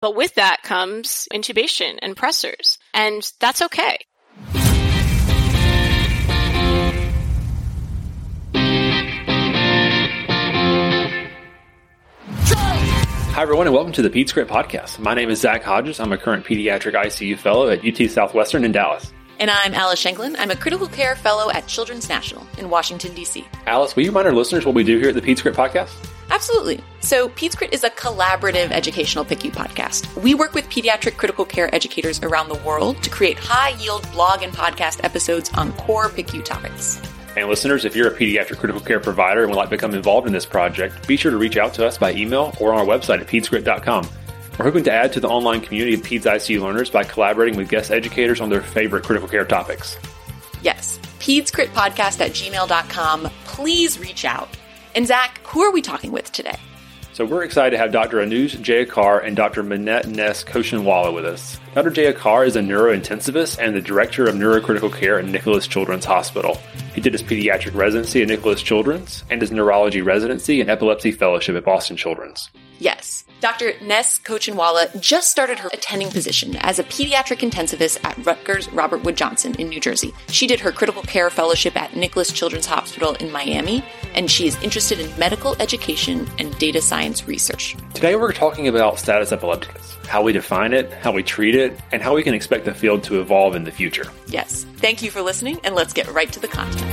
But with that comes intubation and pressors, and that's okay. Hi, everyone, and welcome to the PedsCrit Podcast. My name is Zach Hodges. I'm a current pediatric ICU fellow at UT Southwestern in Dallas. And I'm Alice Shanklin. I'm a critical care fellow at Children's National in Washington, D.C. Alice, will you remind our listeners what we do here at the PedsCrit Podcast? Absolutely. So, PedsCrit is a collaborative educational PICU podcast. We work with pediatric critical care educators around the world to create high yield blog and podcast episodes on core PICU topics. And listeners, if you're a pediatric critical care provider and would like to become involved in this project, be sure to reach out to us by email or on our website at pedscrit.com. We're hoping to add to the online community of Peds ICU learners by collaborating with guest educators on their favorite critical care topics. Yes, pedscritpodcast at gmail.com. Please reach out. And Zach, who are we talking with today? So we're excited to have Dr. Anuj Jayakar and Dr. Manette Ness Cochinwala with us. Dr. Jayakar is a neurointensivist and the director of neurocritical care at Nicklaus Children's Hospital. He did his pediatric residency at Nicklaus Children's and his neurology residency and epilepsy fellowship at Boston Children's. Yes. Dr. Ness Cochinwala just started her attending position as a pediatric intensivist at Rutgers Robert Wood Johnson in New Jersey. She did her critical care fellowship at Nicklaus Children's Hospital in Miami, and she is interested in medical education and data science research. Today we're talking about status epilepticus, how we define it, how we treat it, and how we can expect the field to evolve in the future. Yes. Thank you for listening, and let's get right to the content.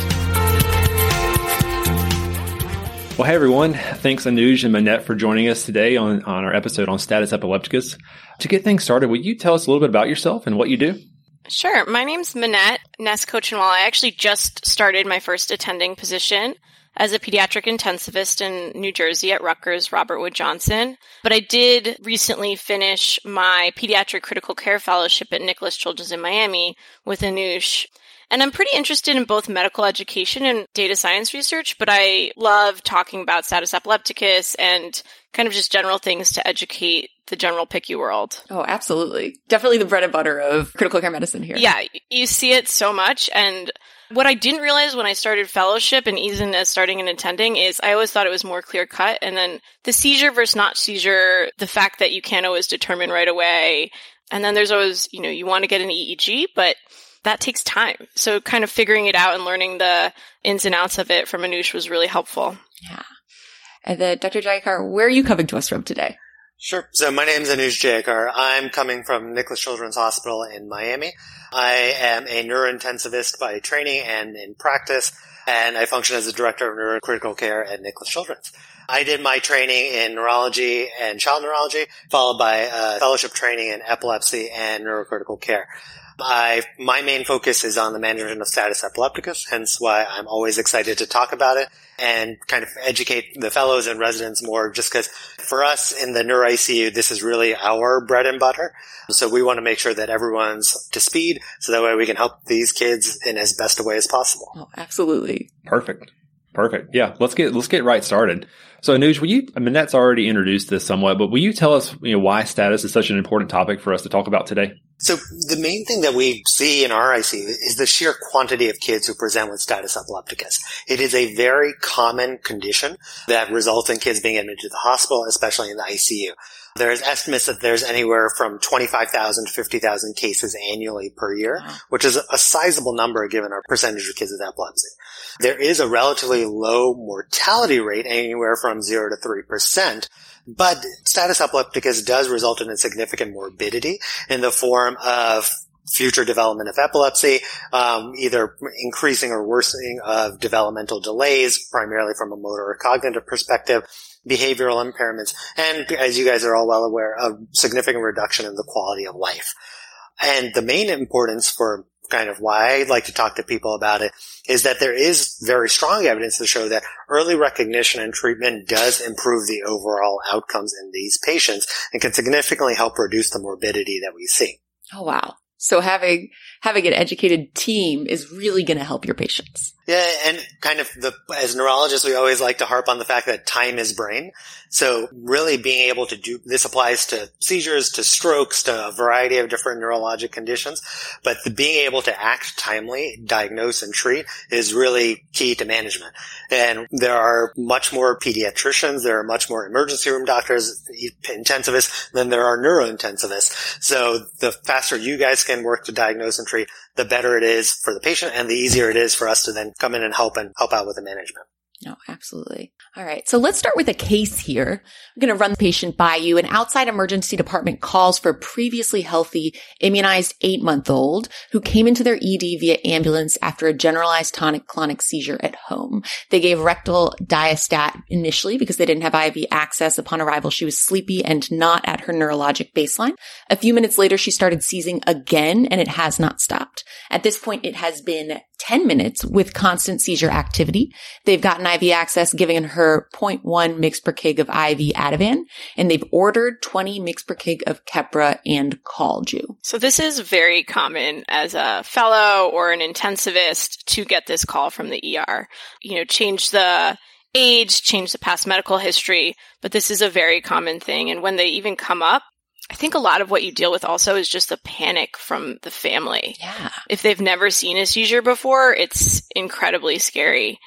Well, hey everyone. Thanks Anuj and Manette for joining us today on, on our episode on status epilepticus. To get things started, will you tell us a little bit about yourself and what you do? Sure. My name's Manette Ness Cochinwala. I actually just started my first attending position as a pediatric intensivist in New Jersey at Rutgers Robert Wood Johnson. But I did recently finish my pediatric critical care fellowship at Nicklaus Children's in Miami with Anuj. And I'm pretty interested in both medical education and data science research, but I love talking about status epilepticus and kind of just general things to educate the general PICU world. Oh, absolutely. Definitely the bread and butter of critical care medicine here. Yeah, you see it so much. And what I didn't realize when I started fellowship and even as starting and attending is I always thought it was more clear cut. And then the seizure versus not seizure, the fact that you can't always determine right away. And then there's always, you know, you want to get an EEG, but that takes time. So kind of figuring it out and learning the ins and outs of it from Anuj was really helpful. Yeah. And then Dr. Jayakar, where are you coming to us from today? Sure. So my name is Anuj Jayakar. I'm coming from Nicklaus Children's Hospital in Miami. I am a neurointensivist by training and in practice, and I function as the director of neurocritical care at Nicklaus Children's. I did my training in neurology and child neurology, followed by fellowship training in epilepsy and neurocritical care. I, my main focus is on the management of status epilepticus, hence why I'm always excited to talk about it and kind of educate the fellows and residents more just because for us in the neuro ICU, this is really our bread and butter. So we want to make sure that everyone's to speed so that way we can help these kids in as best a way as possible. Oh, absolutely. Perfect. Perfect. Yeah, let's get let's get right started. So, Anuj, will you? I mean, that's already introduced this somewhat, but will you tell us, you know, why status is such an important topic for us to talk about today? So, the main thing that we see in our ICU is the sheer quantity of kids who present with status epilepticus. It is a very common condition that results in kids being admitted to the hospital, especially in the ICU. There's estimates that there's anywhere from 25,000 to 50,000 cases annually per year, which is a sizable number given our percentage of kids with epilepsy. There is a relatively low mortality rate, anywhere from 0 to 3%, but status epilepticus does result in a significant morbidity in the form of future development of epilepsy, um, either increasing or worsening of developmental delays, primarily from a motor or cognitive perspective, behavioral impairments, and as you guys are all well aware, a significant reduction in the quality of life. And the main importance for kind of why I like to talk to people about it is that there is very strong evidence to show that early recognition and treatment does improve the overall outcomes in these patients and can significantly help reduce the morbidity that we see. Oh, wow. So having having an educated team is really going to help your patients. Yeah, and kind of the as neurologists, we always like to harp on the fact that time is brain. So really being able to do this applies to seizures, to strokes, to a variety of different neurologic conditions. But the being able to act timely, diagnose and treat is really key to management. And there are much more pediatricians, there are much more emergency room doctors, intensivists than there are neurointensivists. So the faster you guys work to diagnose and treat, the better it is for the patient and the easier it is for us to then come in and help and help out with the management. No, absolutely. All right. So let's start with a case here. I'm going to run the patient by you. An outside emergency department calls for a previously healthy immunized eight month old who came into their ED via ambulance after a generalized tonic clonic seizure at home. They gave rectal diastat initially because they didn't have IV access. Upon arrival, she was sleepy and not at her neurologic baseline. A few minutes later, she started seizing again and it has not stopped. At this point, it has been 10 minutes with constant seizure activity. They've gotten IV access, giving her 0.1 mg per kg of IV Ativan, and they've ordered 20 mg per kg of Keppra and called you. So this is very common as a fellow or an intensivist to get this call from the ER. You know, change the age, change the past medical history, but this is a very common thing. And when they even come up, I think a lot of what you deal with also is just the panic from the family. Yeah. If they've never seen a seizure before, it's incredibly scary.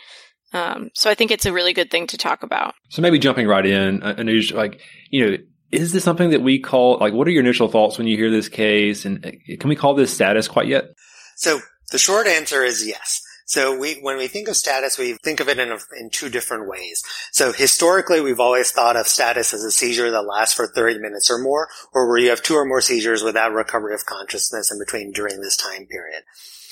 Um, so I think it's a really good thing to talk about. So maybe jumping right in, Anuj, like, you know, is this something that we call, like, what are your initial thoughts when you hear this case? And uh, can we call this status quite yet? So the short answer is yes. So we, when we think of status, we think of it in, a, in two different ways. So historically, we've always thought of status as a seizure that lasts for 30 minutes or more, or where you have two or more seizures without recovery of consciousness in between during this time period.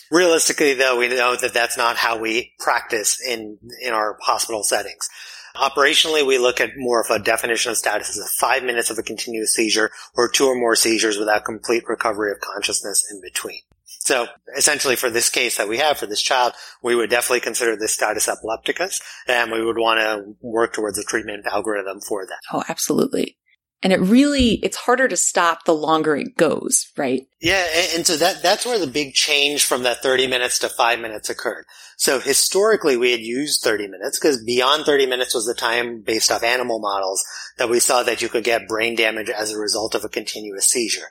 Realistically, though, we know that that's not how we practice in, in our hospital settings. Operationally, we look at more of a definition of status as five minutes of a continuous seizure or two or more seizures without complete recovery of consciousness in between. So essentially for this case that we have for this child, we would definitely consider this status epilepticus and we would want to work towards a treatment algorithm for that. Oh, absolutely. And it really, it's harder to stop the longer it goes, right? Yeah. And, and so that, that's where the big change from that 30 minutes to five minutes occurred. So historically we had used 30 minutes because beyond 30 minutes was the time based off animal models that we saw that you could get brain damage as a result of a continuous seizure.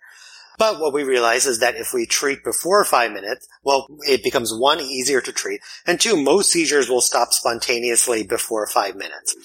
But what we realize is that if we treat before five minutes, well, it becomes one, easier to treat, and two, most seizures will stop spontaneously before five minutes.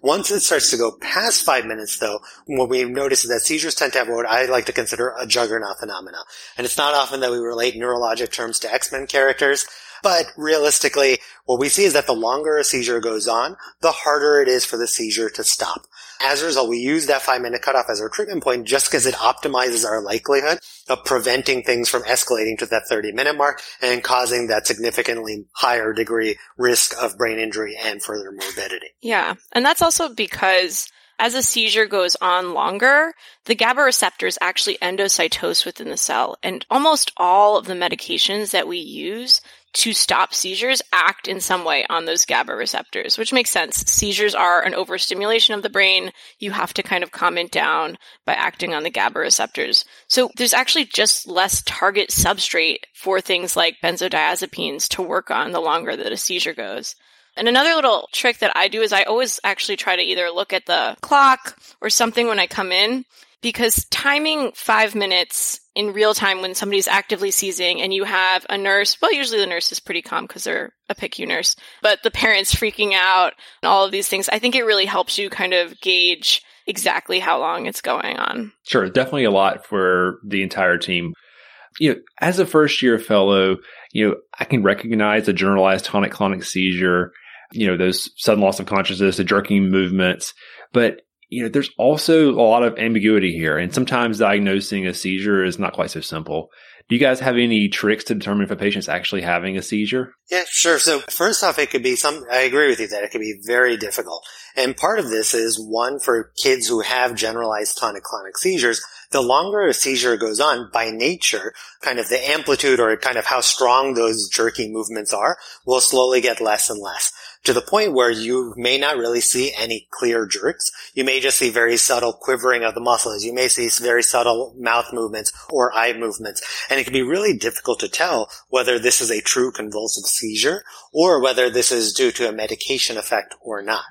Once it starts to go past five minutes, though, what we notice is that seizures tend to have what I like to consider a juggernaut phenomena. And it's not often that we relate neurologic terms to X-Men characters, but realistically, what we see is that the longer a seizure goes on, the harder it is for the seizure to stop. As a result, we use that five minute cutoff as our treatment point just because it optimizes our likelihood of preventing things from escalating to that 30 minute mark and causing that significantly higher degree risk of brain injury and further morbidity. Yeah. And that's also because as a seizure goes on longer, the GABA receptors actually endocytose within the cell. And almost all of the medications that we use to stop seizures act in some way on those GABA receptors, which makes sense. Seizures are an overstimulation of the brain. You have to kind of calm it down by acting on the GABA receptors. So there's actually just less target substrate for things like benzodiazepines to work on the longer that a seizure goes. And another little trick that I do is I always actually try to either look at the clock or something when I come in because timing five minutes in real time when somebody's actively seizing and you have a nurse, well, usually the nurse is pretty calm because they're a PICU nurse, but the parents freaking out and all of these things, I think it really helps you kind of gauge exactly how long it's going on. Sure. Definitely a lot for the entire team. You know, as a first year fellow, you know, I can recognize a generalized tonic clonic seizure, you know, those sudden loss of consciousness, the jerking movements, but you know, there's also a lot of ambiguity here, and sometimes diagnosing a seizure is not quite so simple. Do you guys have any tricks to determine if a patient's actually having a seizure? Yeah, sure. So first off, it could be some, I agree with you that it could be very difficult. And part of this is one for kids who have generalized tonic-clonic seizures. The longer a seizure goes on by nature, kind of the amplitude or kind of how strong those jerky movements are will slowly get less and less to the point where you may not really see any clear jerks. You may just see very subtle quivering of the muscles. You may see very subtle mouth movements or eye movements. And it can be really difficult to tell whether this is a true convulsive seizure or whether this is due to a medication effect or not.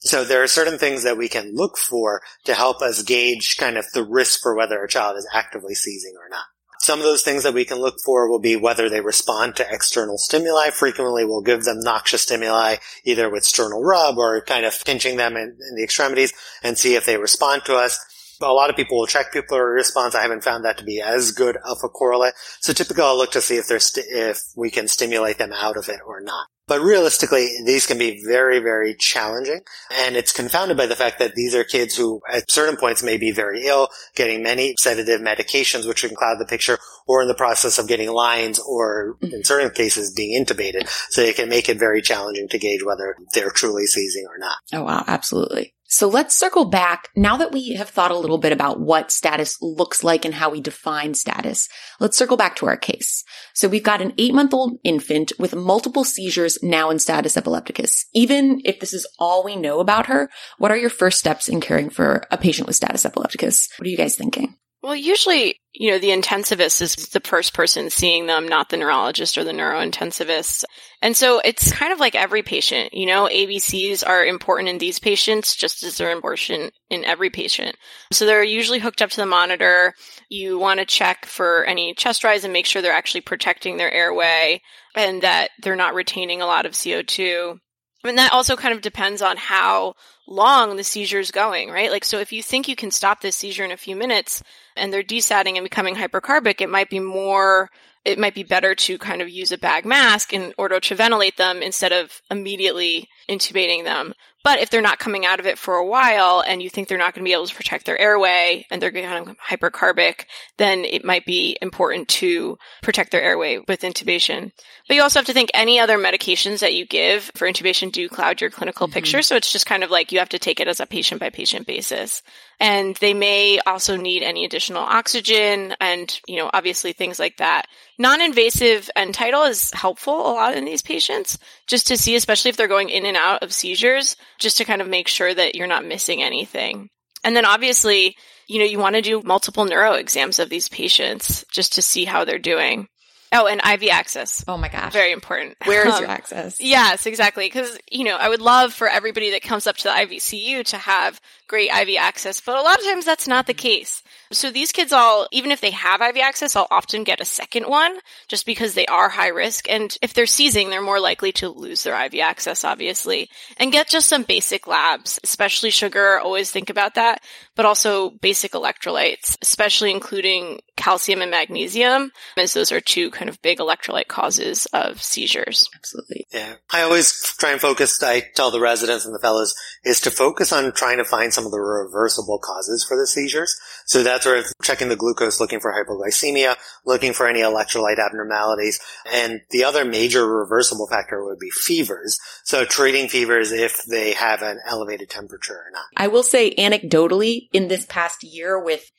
So there are certain things that we can look for to help us gauge kind of the risk for whether a child is actively seizing or not. Some of those things that we can look for will be whether they respond to external stimuli. Frequently we'll give them noxious stimuli either with sternal rub or kind of pinching them in, in the extremities and see if they respond to us. A lot of people will check pupillary response. I haven't found that to be as good of a correlate. So typically I'll look to see if there's, st- if we can stimulate them out of it or not. But realistically, these can be very, very challenging. And it's confounded by the fact that these are kids who at certain points may be very ill, getting many sedative medications, which can cloud the picture, or in the process of getting lines, or mm-hmm. in certain cases being intubated. So it can make it very challenging to gauge whether they're truly seizing or not. Oh, wow. Absolutely. So let's circle back now that we have thought a little bit about what status looks like and how we define status. Let's circle back to our case. So we've got an eight month old infant with multiple seizures now in status epilepticus. Even if this is all we know about her, what are your first steps in caring for a patient with status epilepticus? What are you guys thinking? Well, usually, you know, the intensivist is the first person seeing them, not the neurologist or the neurointensivist. And so it's kind of like every patient, you know, ABCs are important in these patients just as they're important in every patient. So they're usually hooked up to the monitor. You want to check for any chest rise and make sure they're actually protecting their airway and that they're not retaining a lot of CO2. And that also kind of depends on how long the seizure is going, right? Like, so if you think you can stop this seizure in a few minutes and they're desatting and becoming hypercarbic, it might be more, it might be better to kind of use a bag mask in order to ventilate them instead of immediately intubating them. But if they're not coming out of it for a while and you think they're not going to be able to protect their airway and they're of hypercarbic, then it might be important to protect their airway with intubation. But you also have to think any other medications that you give for intubation do cloud your clinical mm-hmm. picture. So it's just kind of like you have to take it as a patient by patient basis. And they may also need any additional oxygen and, you know, obviously things like that. Non-invasive end tidal is helpful a lot in these patients just to see, especially if they're going in and out of seizures, just to kind of make sure that you're not missing anything. And then obviously, you know, you want to do multiple neuro exams of these patients just to see how they're doing. Oh, and IV access. Oh my gosh. Very important. Where is um, your access? Yes, exactly. Because, you know, I would love for everybody that comes up to the IVCU to have great IV access, but a lot of times that's not the case. So these kids all, even if they have IV access, I'll often get a second one just because they are high risk. And if they're seizing, they're more likely to lose their IV access, obviously, and get just some basic labs, especially sugar. Always think about that, but also basic electrolytes, especially including calcium and magnesium, as those are two kind of big electrolyte causes of seizures. Absolutely. Yeah. I always try and focus, I tell the residents and the fellows, is to focus on trying to find some of the reversible causes for the seizures. So that's where checking the glucose, looking for hypoglycemia, looking for any electrolyte abnormalities. And the other major reversible factor would be fevers. So treating fevers if they have an elevated temperature or not. I will say anecdotally in this past year with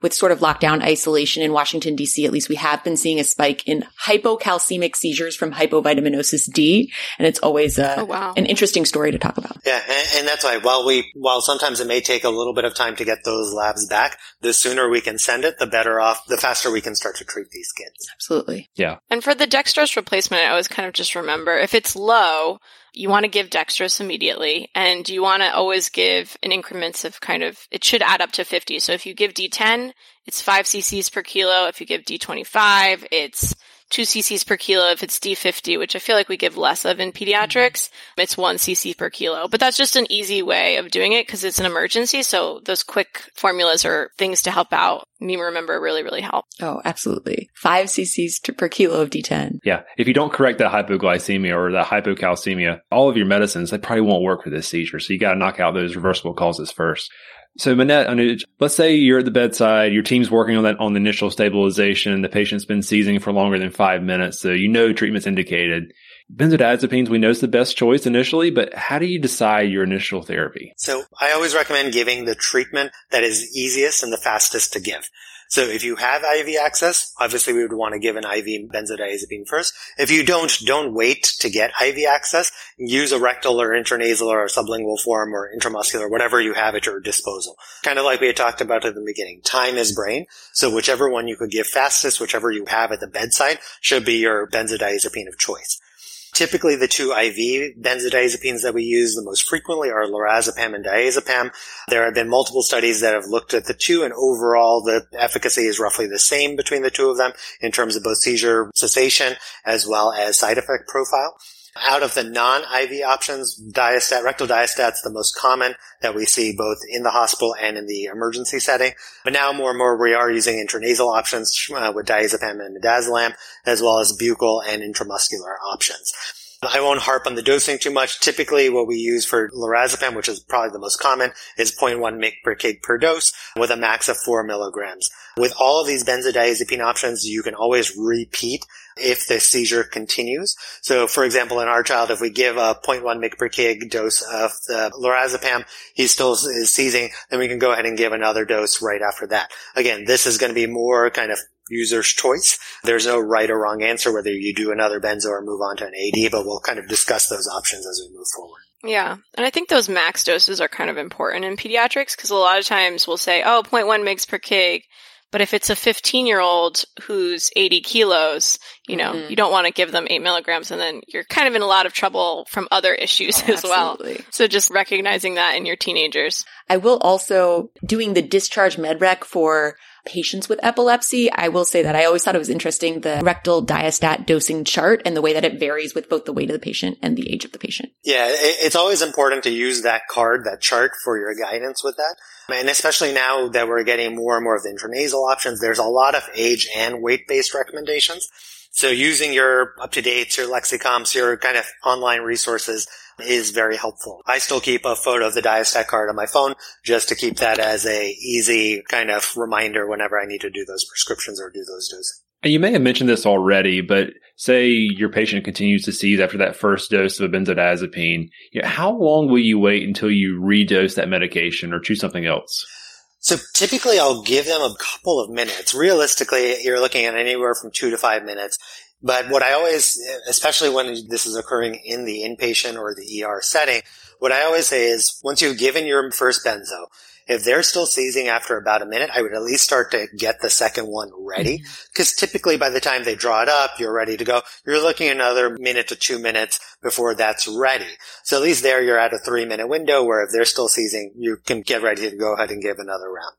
with sort of lockdown isolation in Washington DC, at least we have been seeing a spike in hypocalcemic seizures from hypovitaminosis D. And it's always a, oh, wow. an interesting story to talk about. Yeah. And, and, that's why while we, while sometimes it may take a little bit of time to get those labs back, the sooner we can send it, the better off, the faster we can start to treat these kids. Absolutely. Yeah. And for the dextrose replacement, I always kind of just remember if it's low, you want to give dextrose immediately and you want to always give in increments of kind of, it should add up to 50. So if you give D10, it's 5 cc's per kilo. If you give D25, it's 2 cc's per kilo. If it's D50, which I feel like we give less of in pediatrics, mm-hmm. it's 1 cc per kilo. But that's just an easy way of doing it because it's an emergency. So those quick formulas are things to help out me remember really, really help. Oh, absolutely. 5 cc's to, per kilo of D10. Yeah. If you don't correct that hypoglycemia or that hypocalcemia, all of your medicines, they probably won't work for this seizure. So you got to knock out those reversible causes first. So Manette, Anuj, let's say you're at the bedside, your team's working on that on the initial stabilization, the patient's been seizing for longer than five minutes, so you know treatment's indicated. Benzodiazepines, we know is the best choice initially, but how do you decide your initial therapy? So I always recommend giving the treatment that is easiest and the fastest to give. So if you have IV access, obviously we would want to give an IV benzodiazepine first. If you don't, don't wait to get IV access. Use a rectal or intranasal or sublingual form or intramuscular, whatever you have at your disposal. Kind of like we had talked about at the beginning. Time is brain. So whichever one you could give fastest, whichever you have at the bedside should be your benzodiazepine of choice. Typically, the two IV benzodiazepines that we use the most frequently are lorazepam and diazepam. There have been multiple studies that have looked at the two, and overall, the efficacy is roughly the same between the two of them in terms of both seizure cessation as well as side effect profile. Out of the non-IV options, diastat, rectal diastat's the most common that we see both in the hospital and in the emergency setting. But now more and more we are using intranasal options uh, with diazepam and midazolam, as well as buccal and intramuscular options. I won't harp on the dosing too much. Typically, what we use for lorazepam, which is probably the most common, is 0.1 mg per kg per dose with a max of 4 milligrams. With all of these benzodiazepine options, you can always repeat if the seizure continues. So, for example, in our child, if we give a 0.1 mg per kg dose of the lorazepam, he still is seizing, then we can go ahead and give another dose right after that. Again, this is going to be more kind of user's choice. There's no right or wrong answer whether you do another benzo or move on to an AD, but we'll kind of discuss those options as we move forward. Yeah. And I think those max doses are kind of important in pediatrics because a lot of times we'll say, oh, 0.1 mgs per kg. But if it's a 15 year old who's 80 kilos, you know, mm-hmm. you don't want to give them eight milligrams and then you're kind of in a lot of trouble from other issues oh, as absolutely. well. So just recognizing that in your teenagers. I will also doing the discharge medrec for patients with epilepsy, I will say that I always thought it was interesting the rectal diastat dosing chart and the way that it varies with both the weight of the patient and the age of the patient. Yeah, it's always important to use that card, that chart for your guidance with that. And especially now that we're getting more and more of the intranasal options, there's a lot of age and weight based recommendations. So using your up to date, your Lexicomps, your kind of online resources is very helpful. I still keep a photo of the Diastat card on my phone just to keep that as a easy kind of reminder whenever I need to do those prescriptions or do those doses. And you may have mentioned this already, but say your patient continues to seize after that first dose of a benzodiazepine. How long will you wait until you redose that medication or choose something else? So typically I'll give them a couple of minutes. Realistically, you're looking at anywhere from two to five minutes. But what I always, especially when this is occurring in the inpatient or the ER setting, what I always say is once you've given your first benzo, if they're still seizing after about a minute, I would at least start to get the second one ready. Because mm-hmm. typically by the time they draw it up, you're ready to go. You're looking another minute to two minutes before that's ready. So at least there you're at a three minute window where if they're still seizing, you can get ready to go ahead and give another round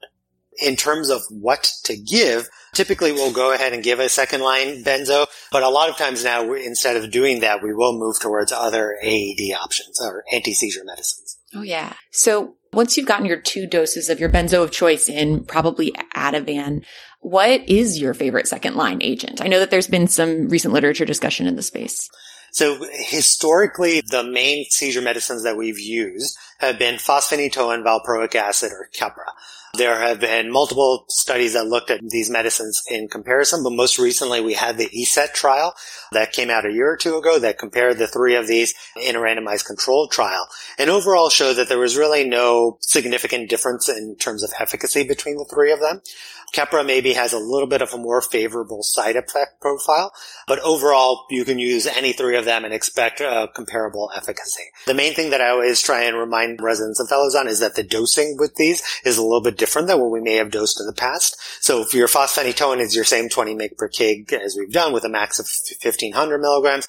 in terms of what to give, typically we'll go ahead and give a second line benzo, but a lot of times now, instead of doing that, we will move towards other AED options or anti-seizure medicines. Oh yeah. So once you've gotten your two doses of your benzo of choice in, probably Ativan, what is your favorite second line agent? I know that there's been some recent literature discussion in the space. So historically, the main seizure medicines that we've used have been fosphenytoin, valproic acid, or Keppra. There have been multiple studies that looked at these medicines in comparison, but most recently we had the ESETT trial that came out a year or two ago that compared the three of these in a randomized controlled trial and overall showed that there was really no significant difference in terms of efficacy between the three of them. Keppra maybe has a little bit of a more favorable side effect profile, but overall you can use any three of them and expect comparable efficacy. The main thing that I always try and remind residents and fellows on is that the dosing with these is a little bit different than what we may have dosed in the past. So if your fosphenytoin is your same 20 mg per kg as we've done with a max of 1500 milligrams,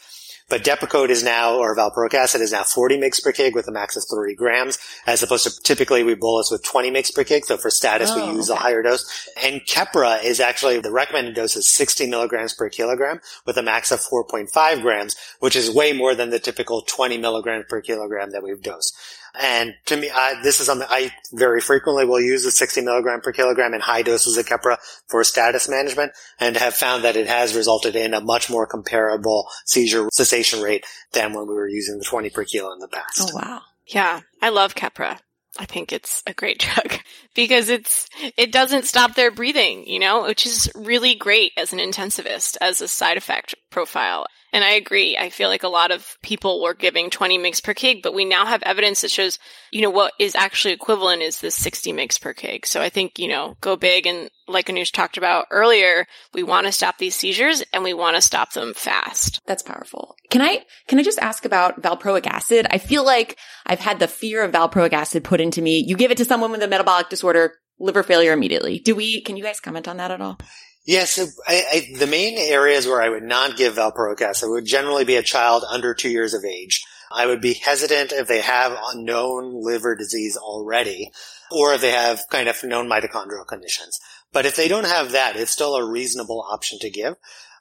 but Depakote is now, or valproic acid is now 40 mg per kg with a max of 3 grams, as opposed to typically we bolus with 20 mg per kg. So for status, oh, we use okay. a higher dose. And Keppra is actually, the recommended dose is 60 milligrams per kilogram with a max of 4.5 grams, which is way more than the typical 20 milligrams per kilogram that we've dosed. And to me, I, this is something I very frequently will use the 60 milligram per kilogram in high doses of Keppra for status management and have found that it has resulted in a much more comparable seizure cessation rate than when we were using the 20 per kilo in the past. Oh, wow. Yeah. I love Keppra. I think it's a great drug because it's it doesn't stop their breathing, you know, which is really great as an intensivist as a side effect profile. And I agree. I feel like a lot of people were giving 20 mgs per kg, but we now have evidence that shows, you know, what is actually equivalent is this 60 mgs per kg. So I think, you know, go big. And like Anuj talked about earlier, we want to stop these seizures and we want to stop them fast. That's powerful. Can I, can I just ask about valproic acid? I feel like I've had the fear of valproic acid put into me. You give it to someone with a metabolic disorder, liver failure immediately. Do we, can you guys comment on that at all? Yes, yeah, so I, I, the main areas where I would not give valproic acid would generally be a child under two years of age. I would be hesitant if they have known liver disease already, or if they have kind of known mitochondrial conditions. But if they don't have that, it's still a reasonable option to give.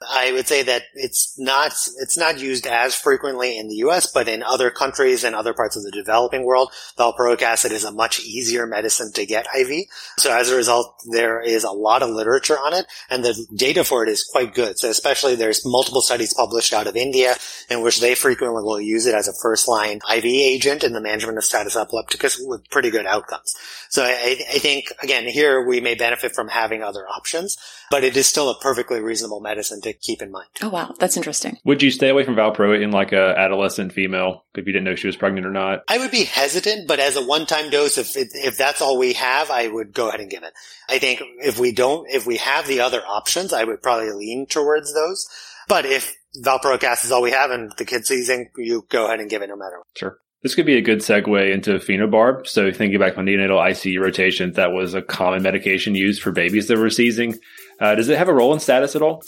I would say that it's not it's not used as frequently in the U.S., but in other countries and other parts of the developing world, valproic acid is a much easier medicine to get IV. So as a result, there is a lot of literature on it, and the data for it is quite good. So especially there's multiple studies published out of India in which they frequently will use it as a first line IV agent in the management of status epilepticus with pretty good outcomes. So I, I think again here we may benefit from having other options, but it is still a perfectly reasonable medicine to to keep in mind. Oh wow, that's interesting. Would you stay away from Valproate in like a adolescent female if you didn't know she was pregnant or not? I would be hesitant, but as a one-time dose, if if that's all we have, I would go ahead and give it. I think if we don't, if we have the other options, I would probably lean towards those. But if valproic acid is all we have and the kid's seizing, you go ahead and give it no matter what. Sure. This could be a good segue into phenobarb. So thinking back on neonatal ICU rotations, that was a common medication used for babies that were seizing. Uh, does it have a role in status at all?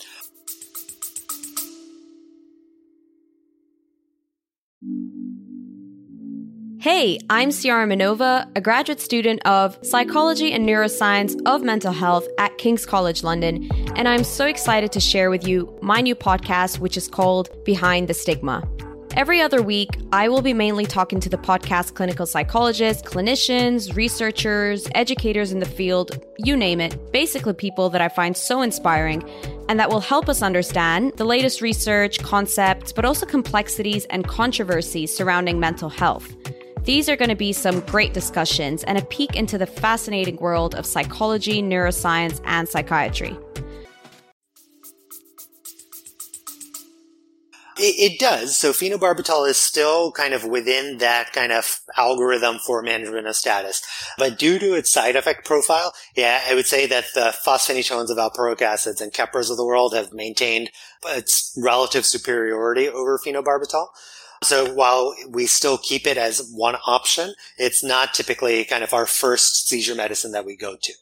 Hey, I'm Ciara Minova, a graduate student of Psychology and Neuroscience of Mental Health at King's College London, and I'm so excited to share with you my new podcast, which is called Behind the Stigma. Every other week, I will be mainly talking to the podcast clinical psychologists, clinicians, researchers, educators in the field, you name it, basically people that I find so inspiring and that will help us understand the latest research, concepts, but also complexities and controversies surrounding mental health. These are going to be some great discussions and a peek into the fascinating world of psychology, neuroscience, and psychiatry. It, does. So phenobarbital is still kind of within that kind of algorithm for management of status. But due to its side effect profile, yeah, I would say that the fosphenytoins of valproic acids and Keppras of the world have maintained its relative superiority over phenobarbital. So while we still keep it as one option, it's not typically kind of our first seizure medicine that we go to.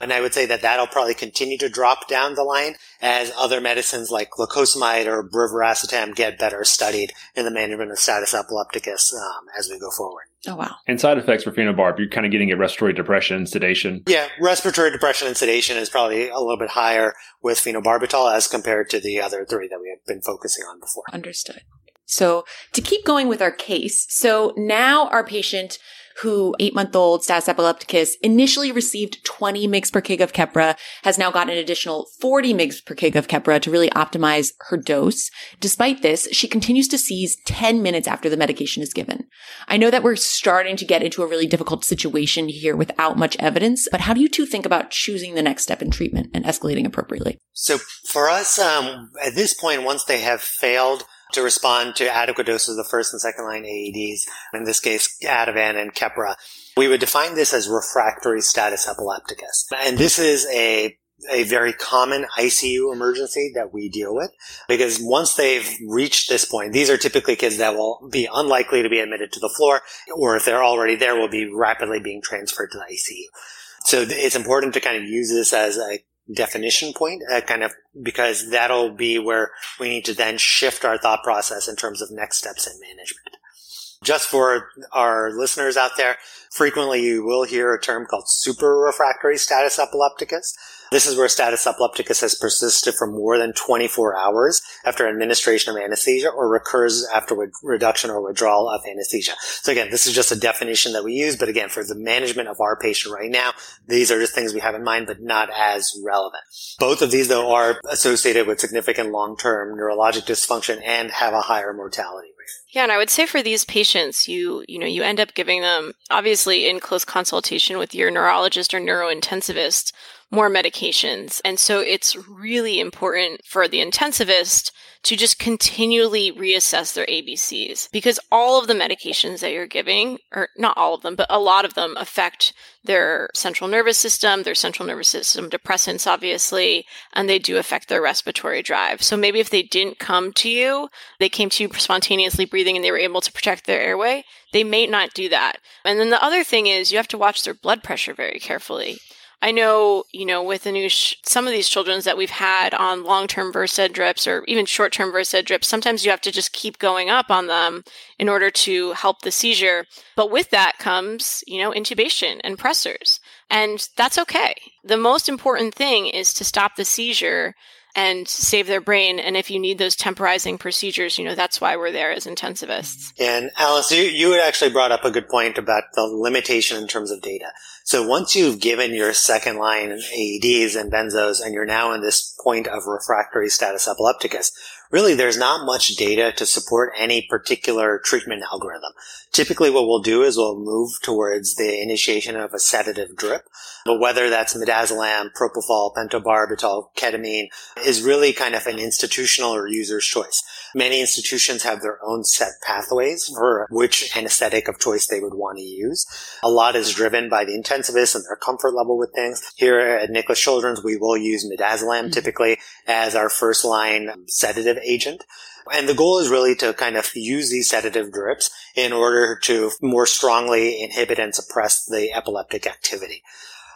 And I would say that that'll probably continue to drop down the line as other medicines like lacosamide or brivaracetam get better studied in the management of status epilepticus um, as we go forward. Oh, wow. And side effects for phenobarb, you're kind of getting a respiratory depression, sedation. Yeah, respiratory depression and sedation is probably a little bit higher with phenobarbital as compared to the other three that we have been focusing on before. Understood. So to keep going with our case, so now our patient who eight month old status epilepticus initially received 20 mg per kg of Keppra has now gotten an additional 40 mg per kg of Keppra to really optimize her dose. Despite this, she continues to seize 10 minutes after the medication is given. I know that we're starting to get into a really difficult situation here without much evidence, but how do you two think about choosing the next step in treatment and escalating appropriately? So for us, um, at this point, once they have failed to respond to adequate doses of the first and second line AEDs, in this case, Ativan and Keppra. We would define this as refractory status epilepticus. And this is a a very common ICU emergency that we deal with because once they've reached this point, these are typically kids that will be unlikely to be admitted to the floor, or if they're already there, will be rapidly being transferred to the ICU. So it's important to kind of use this as a definition point, uh, kind of because that'll be where we need to then shift our thought process in terms of next steps in management. Just for our listeners out there, frequently you will hear a term called super refractory status epilepticus. This is where status epilepticus has persisted for more than 24 hours after administration of anesthesia or recurs after reduction or withdrawal of anesthesia. So again, this is just a definition that we use, but again, for the management of our patient right now, these are just things we have in mind, but not as relevant. Both of these though are associated with significant long-term neurologic dysfunction and have a higher mortality yeah, and I would say for these patients, you you know, you end up giving them obviously in close consultation with your neurologist or neurointensivist more medications. And so it's really important for the intensivist to just continually reassess their ABCs because all of the medications that you're giving, or not all of them, but a lot of them affect their central nervous system, their central nervous system depressants, obviously, and they do affect their respiratory drive. So maybe if they didn't come to you, they came to you spontaneously breathing and they were able to protect their airway, they may not do that. And then the other thing is you have to watch their blood pressure very carefully. I know, you know, with Anuj, some of these children that we've had on long-term Versed drips or even short-term Versed drips, sometimes you have to just keep going up on them in order to help the seizure. But with that comes, you know, intubation and pressors. And that's okay. The most important thing is to stop the seizure and save their brain. And if you need those temporizing procedures, you know, that's why we're there as intensivists. And Alice, you, you had actually brought up a good point about the limitation in terms of data. So once you've given your second line AEDs and benzos and you're now in this point of refractory status epilepticus, really there's not much data to support any particular treatment algorithm. Typically what we'll do is we'll move towards the initiation of a sedative drip, but whether that's midazolam, propofol, pentobarbital, ketamine is really kind of an institutional or user's choice. Many institutions have their own set pathways for which anesthetic of choice they would want to use. A lot is driven by the intensivist and their comfort level with things. Here at Nicklaus Children's, we will use midazolam mm-hmm. typically as our first line sedative agent. And the goal is really to kind of use these sedative drips in order to more strongly inhibit and suppress the epileptic activity.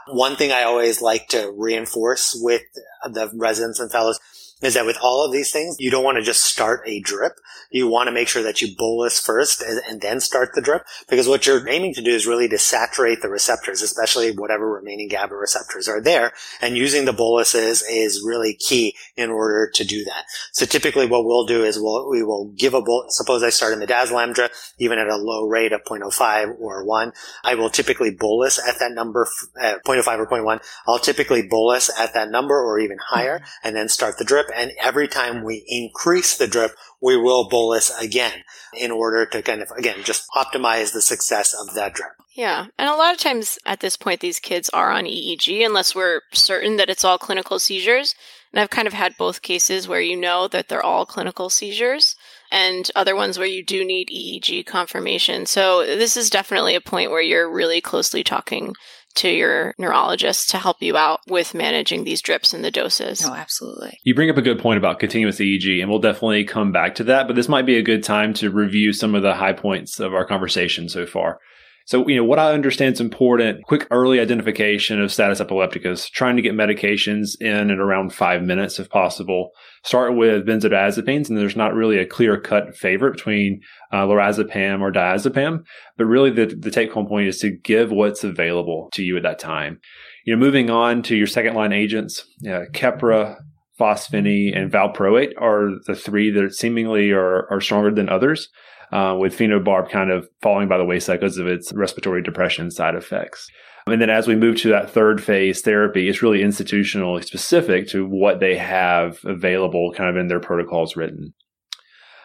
One thing I always like to reinforce with the residents and fellows is that with all of these things, you don't want to just start a drip. You want to make sure that you bolus first and, and, then start the drip because what you're aiming to do is really to saturate the receptors, especially whatever remaining GABA receptors are there. And using the boluses is really key in order to do that. So typically what we'll do is we'll, we will give a bolus. Suppose I start in the midazolam drip, even at a low rate of 0.05 or 1. I will typically bolus at that number, at 0.05 or 0.1. I'll typically bolus at that number or even higher mm-hmm. and then start the drip and every time we increase the drip, we will bolus again in order to kind of, again, just optimize the success of that drip. Yeah. And a lot of times at this point, these kids are on EEG unless we're certain that it's all clinical seizures. And I've kind of had both cases where you know that they're all clinical seizures and other ones where you do need EEG confirmation. So this is definitely a point where you're really closely talking to your neurologist to help you out with managing these drips and the doses. No, absolutely. You bring up a good point about continuous EEG, and we'll definitely come back to that. But this might be a good time to review some of the high points of our conversation so far. So, you know, what I understand is important, quick early identification of status epilepticus, trying to get medications in at around five minutes if possible. Start with benzodiazepines, and there's not really a clear cut favorite between uh, lorazepam or diazepam, but really the, the take home point is to give what's available to you at that time. You know, moving on to your second line agents, uh, Keppra, phosphine, and valproate are the three that seemingly are, are stronger than others uh, with phenobarb kind of falling by the wayside because of its respiratory depression side effects. And then as we move to that third phase therapy, it's really institutionally specific to what they have available kind of in their protocols written.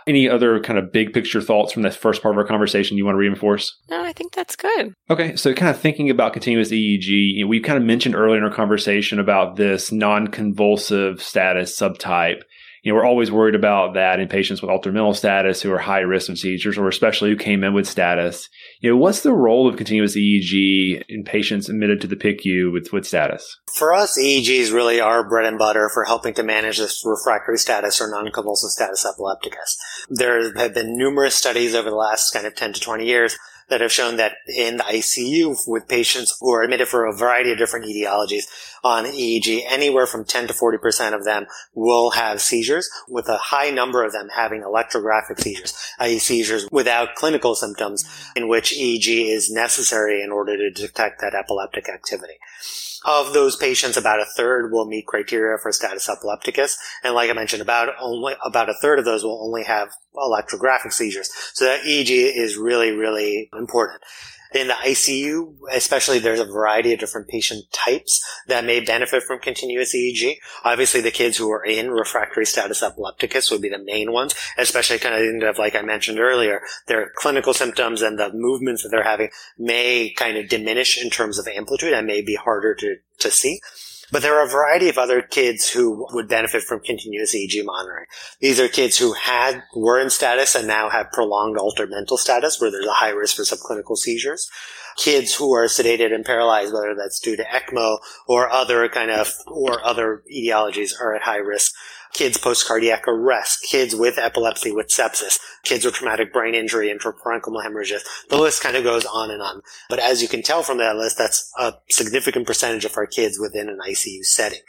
Any other kind of big picture thoughts from this first part of our conversation you want to reinforce? No, I think that's good. Okay, so kind of thinking about continuous EEG, you know, we kind of mentioned earlier in our conversation about this non convulsive status subtype you know, we're always worried about that in patients with altered mental status who are high risk of seizures, or especially who came in with status. You know, what's the role of continuous EEG in patients admitted to the PICU with, with status? For us, EEGs really are bread and butter for helping to manage this refractory status or non-convulsive status epilepticus. There have been numerous studies over the last kind of 10 to 20 years that have shown that in the ICU with patients who are admitted for a variety of different etiologies on EEG, anywhere from 10 to 40% of them will have seizures, with a high number of them having electrographic seizures, i.e. seizures without clinical symptoms in which EEG is necessary in order to detect that epileptic activity. Of those patients, about a third will meet criteria for status epilepticus. And like I mentioned, about only, about a third of those will only have electrographic seizures. So that EEG is really, really important in the ICU, especially there's a variety of different patient types that may benefit from continuous EEG. Obviously, the kids who are in refractory status epilepticus would be the main ones, especially kind of like I mentioned earlier, their clinical symptoms and the movements that they're having may kind of diminish in terms of amplitude and may be harder to, to see. But there are a variety of other kids who would benefit from continuous EEG monitoring. These are kids who had, were in status and now have prolonged altered mental status where there's a high risk for subclinical seizures kids who are sedated and paralyzed, whether that's due to ECMO or other kind of, or other etiologies are at high risk. Kids post cardiac arrest, kids with epilepsy, with sepsis, kids with traumatic brain injury, intraparenchymal hemorrhages. The list kind of goes on and on. But as you can tell from that list, that's a significant percentage of our kids within an ICU setting.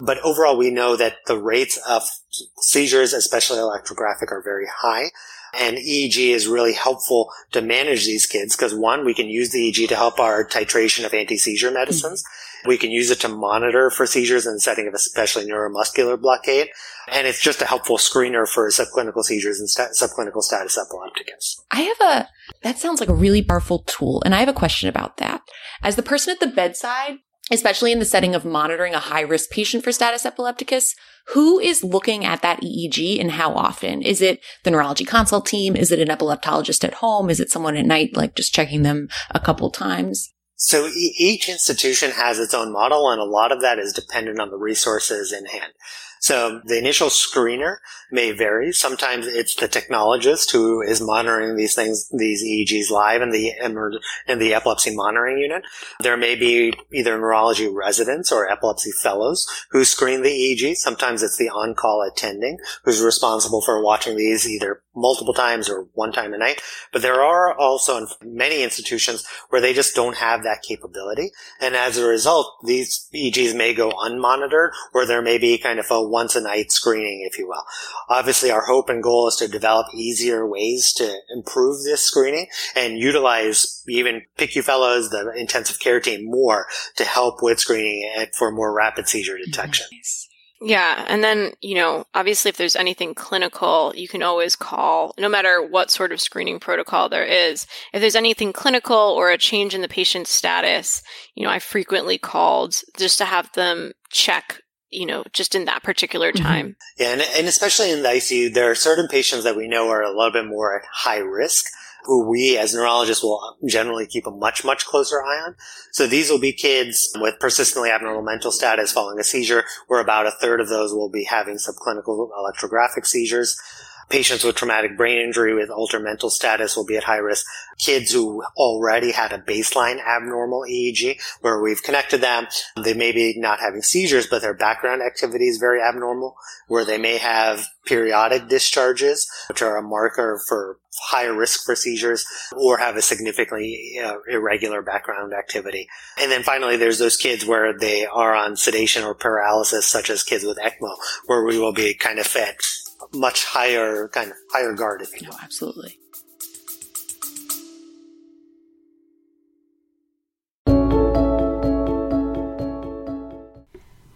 But overall, we know that the rates of seizures, especially electrographic, are very high. And EEG is really helpful to manage these kids because one, we can use the EEG to help our titration of anti-seizure medicines. Mm-hmm. We can use it to monitor for seizures in the setting of especially neuromuscular blockade. And it's just a helpful screener for subclinical seizures and st- subclinical status epilepticus. I have a, that sounds like a really powerful tool. And I have a question about that. As the person at the bedside, especially in the setting of monitoring a high risk patient for status epilepticus, who is looking at that EEG and how often? Is it the neurology consult team? Is it an epileptologist at home? Is it someone at night, like just checking them a couple times? So each institution has its own model and a lot of that is dependent on the resources in hand. So the initial screener may vary. Sometimes it's the technologist who is monitoring these things, these EEGs live in the in the epilepsy monitoring unit. There may be either neurology residents or epilepsy fellows who screen the EEG. Sometimes it's the on-call attending who's responsible for watching these either multiple times or one time a night. But there are also many institutions where they just don't have that capability. And as a result, these EEGs may go unmonitored or there may be kind of a once a night screening, if you will. Obviously, our hope and goal is to develop easier ways to improve this screening and utilize even PICU fellows, the intensive care team more to help with screening for more rapid seizure detection. Nice. Yeah. And then, you know, obviously, if there's anything clinical, you can always call, no matter what sort of screening protocol there is. If there's anything clinical or a change in the patient's status, you know, I frequently called just to have them check you know, just in that particular mm-hmm. time. Mm-hmm. Yeah, and, and especially in the ICU, there are certain patients that we know are a little bit more at high risk who we as neurologists will generally keep a much, much closer eye on. So these will be kids with persistently abnormal mental status following a seizure, where about a third of those will be having subclinical electrographic seizures. Patients with traumatic brain injury with altered mental status will be at high risk. Kids who already had a baseline abnormal EEG where we've connected them, they may be not having seizures, but their background activity is very abnormal, where they may have periodic discharges, which are a marker for higher risk for seizures or have a significantly uh, irregular background activity. And then finally, there's those kids where they are on sedation or paralysis, such as kids with ECMO, where we will be kind of fed much higher kind of higher guard, if you oh, know. absolutely.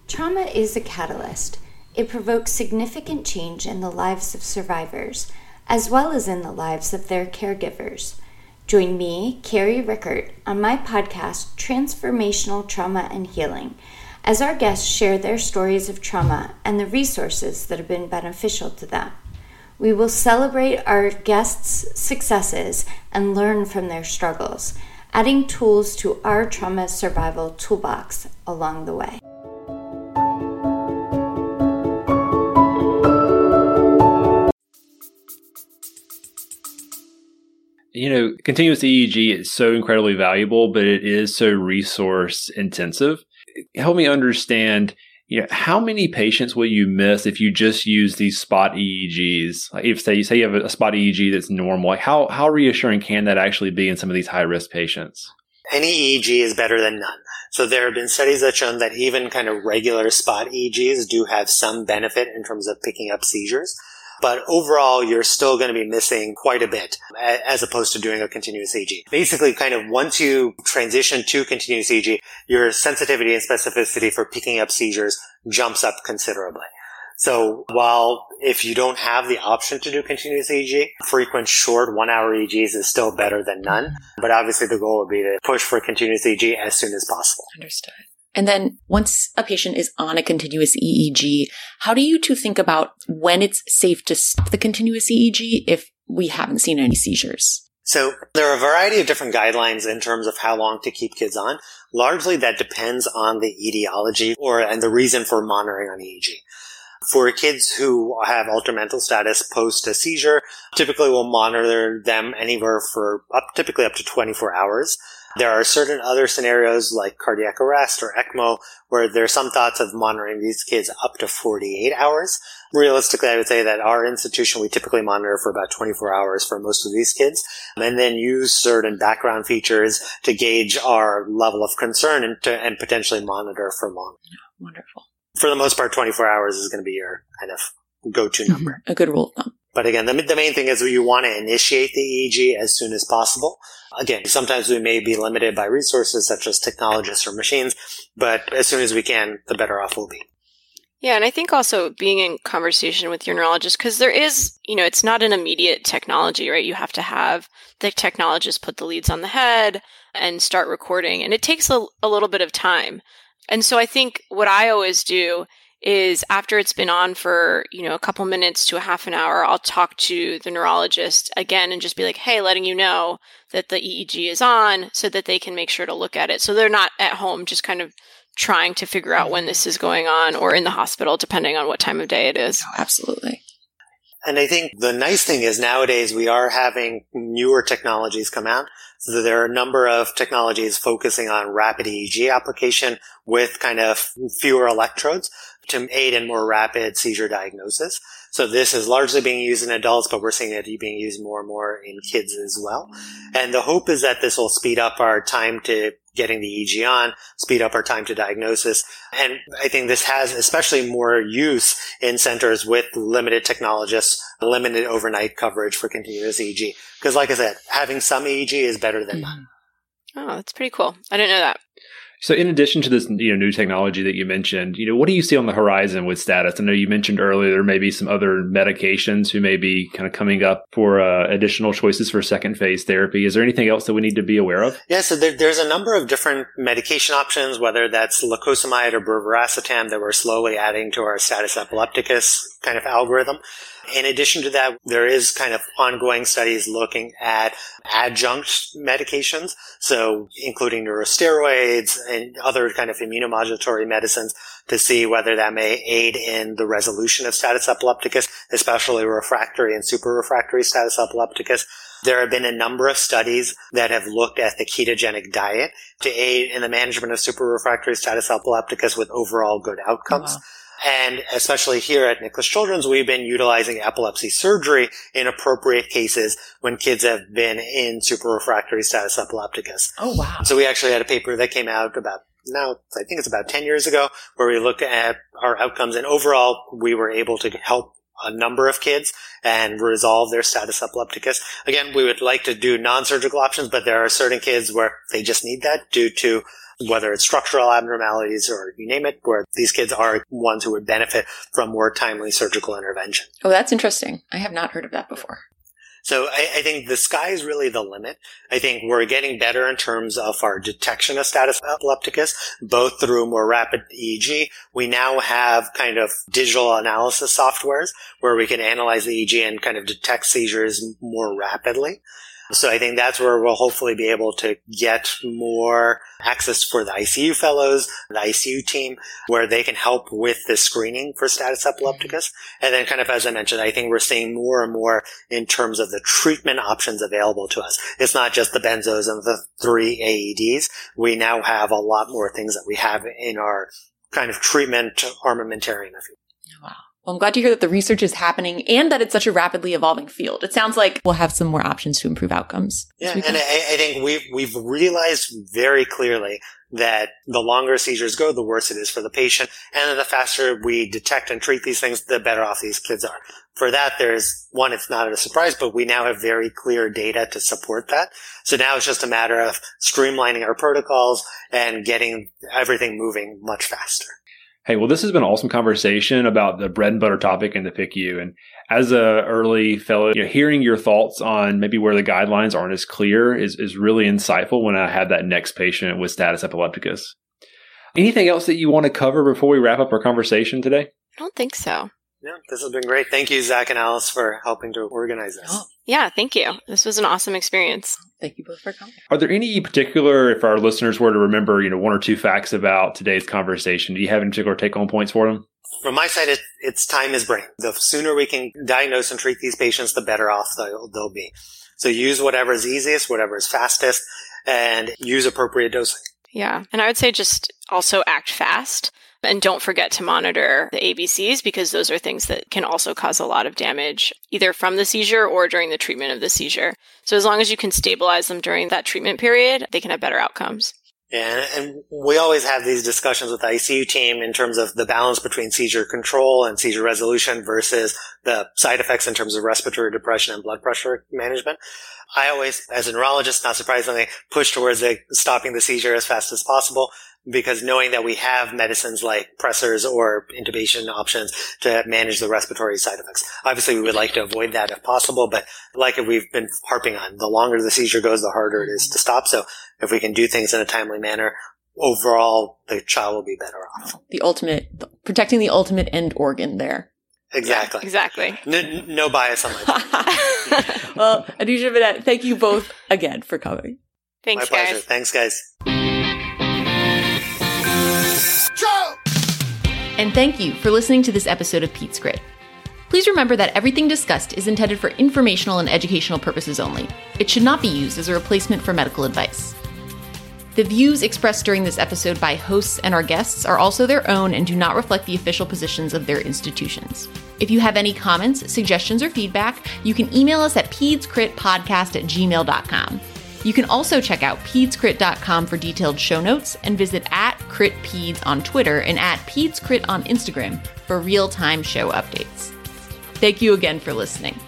Trauma is a catalyst. It provokes significant change in the lives of survivors, as well as in the lives of their caregivers. Join me, Carrie Rickert, on my podcast, Transformational Trauma and Healing as our guests share their stories of trauma and the resources that have been beneficial to them. We will celebrate our guests' successes and learn from their struggles, adding tools to our trauma survival toolbox along the way. you know, continuous EEG is so incredibly valuable, but it is so resource intensive help me understand you know, how many patients will you miss if you just use these spot EEGs? Like if say you say you have a spot EEG that's normal, like how how reassuring can that actually be in some of these high risk patients? Any EEG is better than none. So there have been studies that shown that even kind of regular spot EEGs do have some benefit in terms of picking up seizures. But overall, you're still going to be missing quite a bit as opposed to doing a continuous EEG. Basically, kind of once you transition to continuous EEG, your sensitivity and specificity for picking up seizures jumps up considerably. So while if you don't have the option to do continuous EEG, frequent short one hour EEGs is still better than none. But obviously the goal would be to push for continuous EEG as soon as possible. Understood. And then once a patient is on a continuous EEG, how do you two think about when it's safe to stop the continuous EEG if we haven't seen any seizures? So there are a variety of different guidelines in terms of how long to keep kids on. Largely that depends on the etiology or and the reason for monitoring on EEG. For kids who have altered mental status post a seizure, typically we'll monitor them anywhere for up, typically up to 24 hours. There are certain other scenarios like cardiac arrest or ECMO where there's some thoughts of monitoring these kids up to 48 hours. Realistically, I would say that our institution, we typically monitor for about 24 hours for most of these kids and then use certain background features to gauge our level of concern and, to, and potentially monitor for long. Wonderful. For the most part, 24 hours is going to be your kind of go-to Mm-hmm. number. A good rule of thumb. But again, the, the main thing is you want to initiate the EEG as soon as possible. Again, sometimes we may be limited by resources such as technologists or machines, but as soon as we can, the better off we'll be. Yeah, and I think also being in conversation with your neurologist, because there is, you know, it's not an immediate technology, right? You have to have the technologist put the leads on the head and start recording, and it takes a, a little bit of time. And so I think what I always do is after it's been on for, you know, a couple minutes to a half an hour, I'll talk to the neurologist again and just be like, hey, letting you know that the EEG is on so that they can make sure to look at it. So they're not at home just kind of trying to figure out when this is going on or in the hospital, depending on what time of day it is. Oh, absolutely. And I think the nice thing is nowadays we are having newer technologies come out. So there are a number of technologies focusing on rapid EEG application with kind of fewer electrodes to aid in more rapid seizure diagnosis. So this is largely being used in adults, but we're seeing it being used more and more in kids as well. And the hope is that this will speed up our time to getting the EEG on, speed up our time to diagnosis. And I think this has especially more use in centers with limited technologists, limited overnight coverage for continuous EEG. Because like I said, having some EEG is better than none. Mm-hmm. Oh, that's pretty cool. I didn't know that. So, in addition to this, you know, new technology that you mentioned, you know, what do you see on the horizon with status? I know you mentioned earlier there may be some other medications who may be kind of coming up for uh, additional choices for second phase therapy. Is there anything else that we need to be aware of? Yeah, so there, there's a number of different medication options, whether that's lacosamide or brivaracetam that we're slowly adding to our status epilepticus kind of algorithm. In addition to that, there is kind of ongoing studies looking at adjunct medications, so including neurosteroids and other kind of immunomodulatory medicines to see whether that may aid in the resolution of status epilepticus, especially refractory and super refractory status epilepticus. There have been a number of studies that have looked at the ketogenic diet to aid in the management of super refractory status epilepticus with overall good outcomes. Wow. And especially here at Nicklaus Children's, we've been utilizing epilepsy surgery in appropriate cases when kids have been in super refractory status epilepticus. Oh, wow. So we actually had a paper that came out about now, I think it's about 10 years ago, where we looked at our outcomes and overall we were able to help a number of kids and resolve their status epilepticus. Again, we would like to do non-surgical options, but there are certain kids where they just need that due to whether it's structural abnormalities or you name it, where these kids are ones who would benefit from more timely surgical intervention. Oh, that's interesting. I have not heard of that before. So I, I, think the sky is really the limit. I think we're getting better in terms of our detection of status epilepticus, both through more rapid EEG. We now have kind of digital analysis softwares where we can analyze the EEG and kind of detect seizures more rapidly. So I think that's where we'll hopefully be able to get more access for the ICU fellows, the ICU team, where they can help with the screening for status epilepticus. Mm-hmm. And then kind of as I mentioned, I think we're seeing more and more in terms of the treatment options available to us. It's not just the benzos and the three AEDs. We now have a lot more things that we have in our kind of treatment armamentarium, if you Wow. Well, I'm glad to hear that the research is happening and that it's such a rapidly evolving field. It sounds like we'll have some more options to improve outcomes. Yeah, and. I, I think we've we've realized very clearly that the longer seizures go, the worse it is for the patient, and the faster we detect and treat these things, the better off these kids are. For that, there's one, it's not a surprise, but we now have very clear data to support that. So now it's just a matter of streamlining our protocols and getting everything moving much faster. Hey, well, this has been an awesome conversation about the bread and butter topic and the PICU. And as a early fellow, you know, hearing your thoughts on maybe where the guidelines aren't as clear is, is really insightful when I have that next patient with status epilepticus. Anything else that you want to cover before we wrap up our conversation today? I don't think so. Yeah, this has been great. Thank you, Zach and Alice, for helping to organize this. Oh. Yeah, thank you. This was an awesome experience. Thank you both for coming. Are there any particular, if our listeners were to remember, you know, one or two facts about today's conversation, do you have any particular take home points for them? From my side, it, it's time is brain. The sooner we can diagnose and treat these patients, the better off they'll, they'll be. So use whatever is easiest, whatever is fastest, and use appropriate dosing. Yeah. And I would say just also act fast. And don't forget to monitor the ABCs because those are things that can also cause a lot of damage, either from the seizure or during the treatment of the seizure. So as long as you can stabilize them during that treatment period, they can have better outcomes. And, and we always have these discussions with the ICU team in terms of the balance between seizure control and seizure resolution versus the side effects in terms of respiratory depression and blood pressure management. I always, as a neurologist, not surprisingly, push towards stopping the seizure as fast as possible because knowing that we have medicines like pressors or intubation options to manage the respiratory side effects. Obviously, we would like to avoid that if possible, but like we've been harping on, the longer the seizure goes, the harder it is to stop. So if we can do things in a timely manner, overall, the child will be better off. The ultimate, protecting the ultimate end organ there. Exactly. Exactly. No, no bias on my part. well, Adisha Manette, thank you both again for coming. Thanks, my pleasure. guys. Thanks, guys. And thank you for listening to this episode of PedsCrit. Please remember that everything discussed is intended for informational and educational purposes only. It should not be used as a replacement for medical advice. The views expressed during this episode by hosts and our guests are also their own and do not reflect the official positions of their institutions. If you have any comments, suggestions, or feedback, you can email us at pedscritpodcast at gmail.com. You can also check out pedscrit.com for detailed show notes and visit at critpeds on Twitter and at pedscrit on Instagram for real-time show updates. Thank you again for listening.